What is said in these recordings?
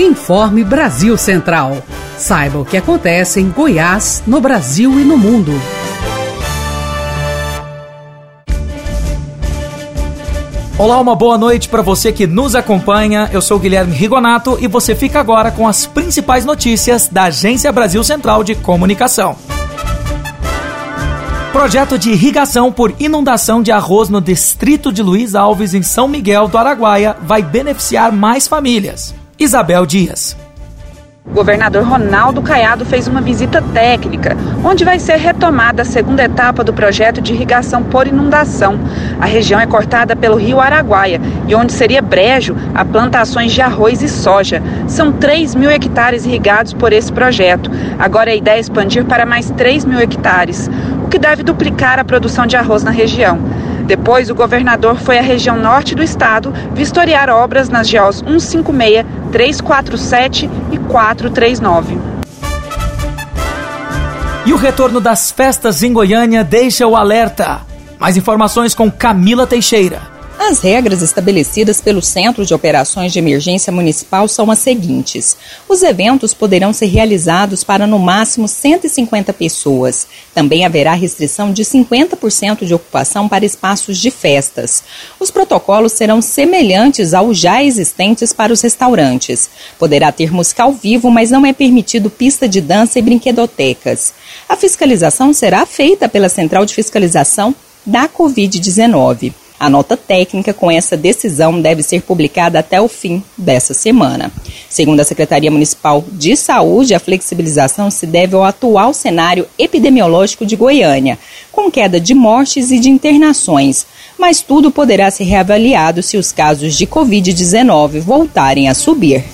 Informe Brasil Central. Saiba o que acontece em Goiás, no Brasil e no mundo. Olá, uma boa noite para você que nos acompanha. Eu sou Guilherme Rigonato e você fica agora com as principais notícias da Agência Brasil Central de Comunicação. Projeto de irrigação por inundação de arroz no distrito de Luiz Alves, em São Miguel do Araguaia, vai beneficiar mais famílias. Isabel Dias. Governador Ronaldo Caiado fez uma visita técnica, onde vai ser retomada a segunda etapa do projeto de irrigação por inundação. A região é cortada pelo rio Araguaia e onde seria brejo a plantações de arroz e soja. São 3 mil hectares irrigados por esse projeto. Agora a ideia é expandir para mais 3 mil hectares, o que deve duplicar a produção de arroz na região. Depois, o governador foi à região norte do estado vistoriar obras nas GEOs 156, 347 e 439. E o retorno das festas em Goiânia deixa o alerta. Mais informações com Camila Teixeira. As regras estabelecidas pelo Centro de Operações de Emergência Municipal são as seguintes: os eventos poderão ser realizados para no máximo 150 pessoas. Também haverá restrição de 50% de ocupação para espaços de festas. Os protocolos serão semelhantes aos já existentes para os restaurantes. Poderá ter música ao vivo, mas não é permitido pista de dança e brinquedotecas. A fiscalização será feita pela Central de Fiscalização da Covid-19. A nota técnica com essa decisão deve ser publicada até o fim dessa semana. Segundo a Secretaria Municipal de Saúde, a flexibilização se deve ao atual cenário epidemiológico de Goiânia, com queda de mortes e de internações. Mas tudo poderá ser reavaliado se os casos de Covid-19 voltarem a subir.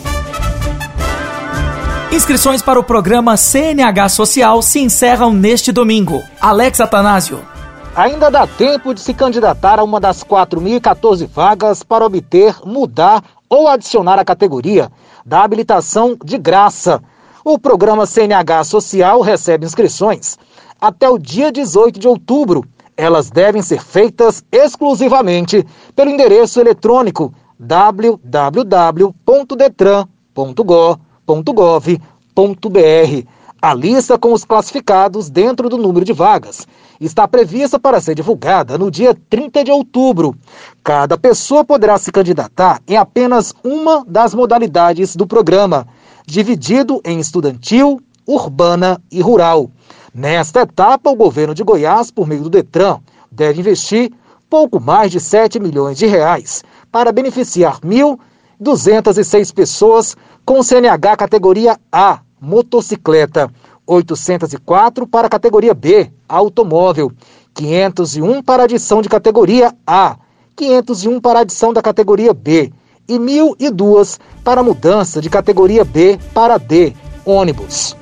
Inscrições para o programa CNH Social se encerram neste domingo. Alex Atanásio. Ainda dá tempo de se candidatar a uma das 4.014 vagas para obter, mudar ou adicionar a categoria da habilitação de graça. O programa CNH Social recebe inscrições até o dia 18 de outubro. Elas devem ser feitas exclusivamente pelo endereço eletrônico www.detran.gov.br. A lista com os classificados dentro do número de vagas está prevista para ser divulgada no dia 30 de outubro. Cada pessoa poderá se candidatar em apenas uma das modalidades do programa, dividido em estudantil, urbana e rural. Nesta etapa, o governo de Goiás, por meio do Detran, deve investir pouco mais de 7 milhões de reais para beneficiar 1.206 pessoas com CNH categoria A, motocicleta, 804 para a categoria B, automóvel, 501 para adição de categoria A, 501 para adição da categoria B e 1.002 para mudança de categoria B para D, ônibus.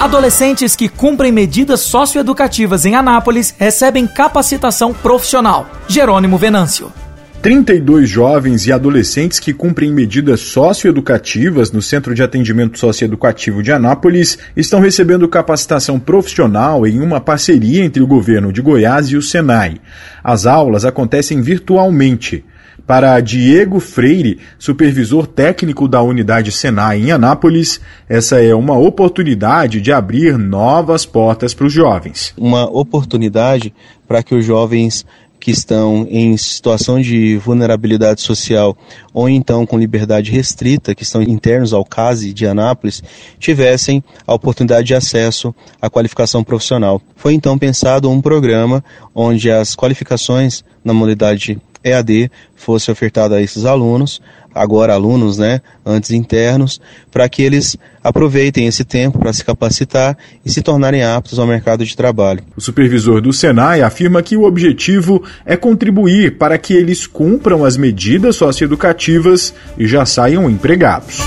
Adolescentes que cumprem medidas socioeducativas em Anápolis recebem capacitação profissional. Jerônimo Venâncio. 32 jovens e adolescentes que cumprem medidas socioeducativas no Centro de Atendimento Socioeducativo de Anápolis estão recebendo capacitação profissional em uma parceria entre o governo de Goiás e o Senai. As aulas acontecem virtualmente. Para Diego Freire, supervisor técnico da unidade Senai em Anápolis, essa é uma oportunidade de abrir novas portas para os jovens. Uma oportunidade para que os jovens que estão em situação de vulnerabilidade social ou então com liberdade restrita, que estão internos ao CASE de Anápolis, tivessem a oportunidade de acesso à qualificação profissional. Foi então pensado um programa onde as qualificações na modalidade EAD fosse ofertada a esses alunos, agora alunos, né, antes internos, para que eles aproveitem esse tempo para se capacitar e se tornarem aptos ao mercado de trabalho. O supervisor do Senai afirma que o objetivo é contribuir para que eles cumpram as medidas socioeducativas e já saiam empregados.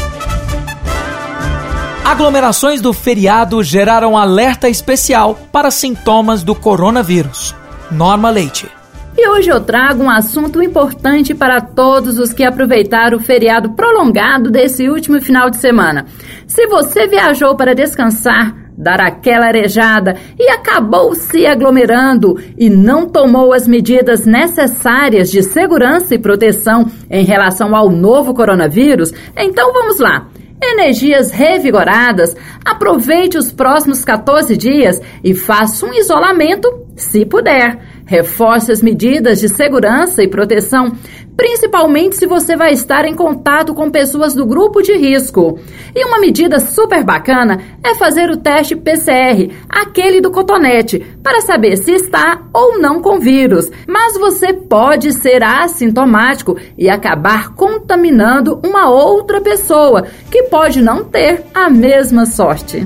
Aglomerações do feriado geraram alerta especial para sintomas do coronavírus. Norma Leite. E hoje eu trago um assunto importante para todos os que aproveitaram o feriado prolongado desse último final de semana. Se você viajou para descansar, dar aquela arejada e acabou se aglomerando e não tomou as medidas necessárias de segurança e proteção em relação ao novo coronavírus, então vamos lá. Energias revigoradas, aproveite os próximos 14 dias e faça um isolamento se puder. Reforce as medidas de segurança e proteção, principalmente se você vai estar em contato com pessoas do grupo de risco. E uma medida super bacana é fazer o teste PCR, aquele do cotonete, para saber se está ou não com vírus. Mas você pode ser assintomático e acabar contaminando uma outra pessoa que pode não ter a mesma sorte.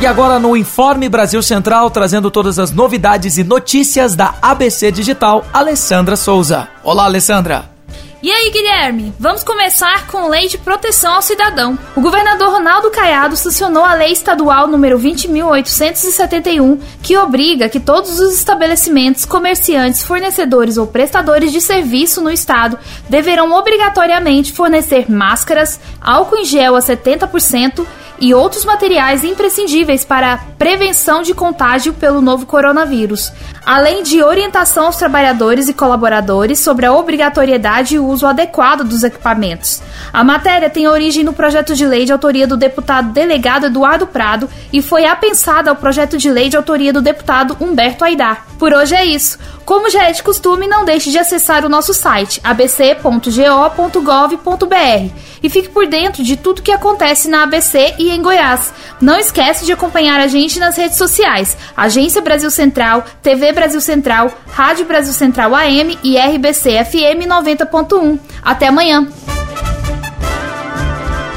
E agora no Informe Brasil Central, trazendo todas as novidades e notícias da ABC Digital, Alessandra Souza. Olá, Alessandra. E aí, Guilherme? Vamos começar com Lei de Proteção ao Cidadão. O governador Ronaldo Caiado sancionou a Lei Estadual número 20.871, que obriga que todos os estabelecimentos, comerciantes, fornecedores ou prestadores de serviço no estado deverão obrigatoriamente fornecer máscaras, álcool em gel a 70%, e outros materiais imprescindíveis para a prevenção de contágio pelo novo coronavírus, além de orientação aos trabalhadores e colaboradores sobre a obrigatoriedade e o uso adequado dos equipamentos. A matéria tem origem no projeto de lei de autoria do deputado delegado Eduardo Prado e foi apensada ao projeto de lei de autoria do deputado Humberto Aidar. Por hoje é isso. Como já é de costume, não deixe de acessar o nosso site abc.go.gov.br e fique por dentro de tudo que acontece na ABC e em Goiás. Não esquece de acompanhar a gente nas redes sociais: Agência Brasil Central, TV Brasil Central, Rádio Brasil Central AM e RBC FM 90.1. Até amanhã.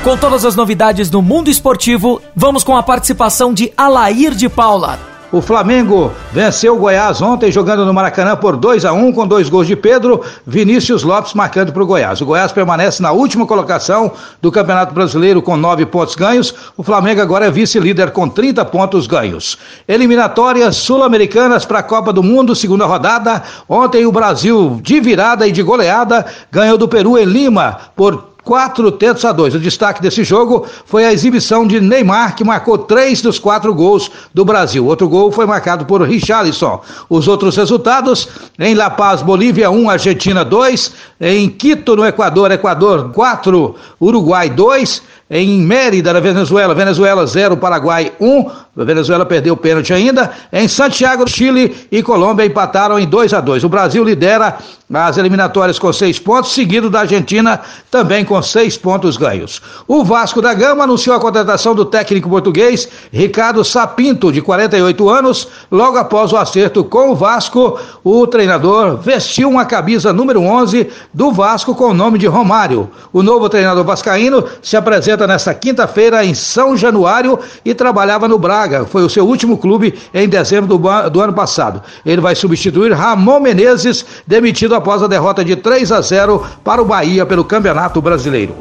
Com todas as novidades do mundo esportivo, vamos com a participação de Alair de Paula. O Flamengo venceu o Goiás ontem jogando no Maracanã por 2 a 1 com dois gols de Pedro, Vinícius Lopes marcando para o Goiás. O Goiás permanece na última colocação do Campeonato Brasileiro com nove pontos ganhos. O Flamengo agora é vice-líder com 30 pontos ganhos. Eliminatórias sul-americanas para a Copa do Mundo, segunda rodada. Ontem o Brasil, de virada e de goleada, ganhou do Peru em Lima por quatro tentos a dois. O destaque desse jogo foi a exibição de Neymar, que marcou três dos quatro gols do Brasil. Outro gol foi marcado por Richarlison. Os outros resultados, em La Paz, Bolívia 1, Argentina 2, em Quito, no Equador, Equador 4, Uruguai 2, em Mérida, na Venezuela, Venezuela 0, Paraguai 1. A Venezuela perdeu o pênalti ainda. Em Santiago, Chile e Colômbia empataram em 2 a 2. O Brasil lidera as eliminatórias com seis pontos, seguido da Argentina também com seis pontos ganhos. O Vasco da Gama anunciou a contratação do técnico português Ricardo Sapinto, de 48 anos. Logo após o acerto com o Vasco, o treinador vestiu uma camisa número 11 do Vasco com o nome de Romário. O novo treinador vascaíno se apresenta nesta quinta-feira em São Januário e trabalhava no Braga foi o seu último clube em dezembro do, do ano passado. Ele vai substituir Ramon Menezes, demitido após a derrota de 3 a 0 para o Bahia pelo Campeonato Brasileiro.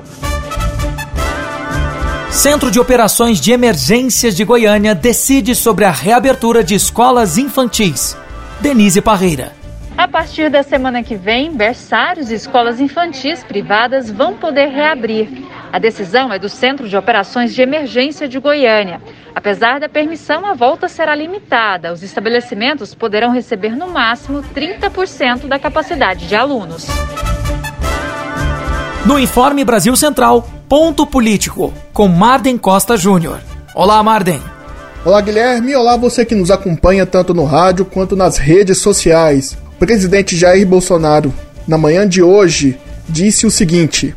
Centro de Operações de Emergências de Goiânia decide sobre a reabertura de escolas infantis. Denise Parreira. A partir da semana que vem, berçários e escolas infantis privadas vão poder reabrir. A decisão é do Centro de Operações de Emergência de Goiânia. Apesar da permissão, a volta será limitada. Os estabelecimentos poderão receber no máximo 30% da capacidade de alunos. No Informe Brasil Central, ponto político, com Marden Costa Júnior. Olá, Marden. Olá, Guilherme. Olá, você que nos acompanha tanto no rádio quanto nas redes sociais. O presidente Jair Bolsonaro, na manhã de hoje, disse o seguinte: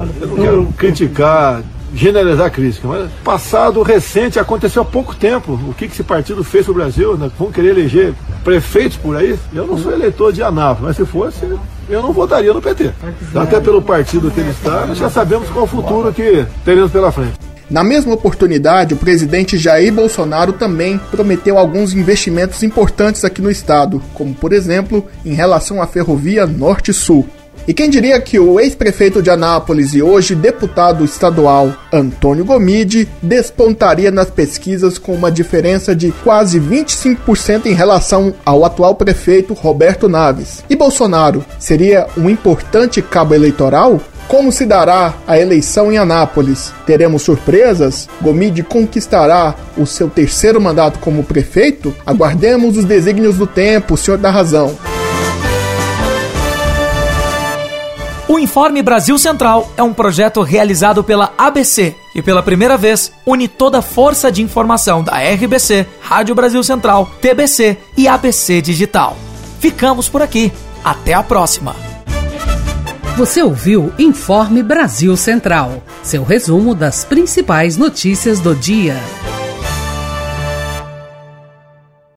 Eu não quero criticar generalizar a crítica, mas passado recente aconteceu há pouco tempo. O que, que esse partido fez no Brasil? Né? Vão querer eleger prefeitos por aí? Eu não sou eleitor de Anápolis, mas se fosse, eu não votaria no PT. Até pelo partido que ele está, nós já sabemos qual o futuro que teremos pela frente. Na mesma oportunidade, o presidente Jair Bolsonaro também prometeu alguns investimentos importantes aqui no estado, como por exemplo em relação à ferrovia Norte-Sul. E quem diria que o ex-prefeito de Anápolis e hoje deputado estadual Antônio Gomide despontaria nas pesquisas com uma diferença de quase 25% em relação ao atual prefeito Roberto Naves. E Bolsonaro seria um importante cabo eleitoral? como se dará a eleição em Anápolis? Teremos surpresas? Gomide conquistará o seu terceiro mandato como prefeito? Aguardemos os desígnios do tempo, senhor da razão. O Informe Brasil Central é um projeto realizado pela ABC e pela primeira vez une toda a força de informação da RBC, Rádio Brasil Central, TBC e ABC Digital. Ficamos por aqui. Até a próxima. Você ouviu Informe Brasil Central, seu resumo das principais notícias do dia.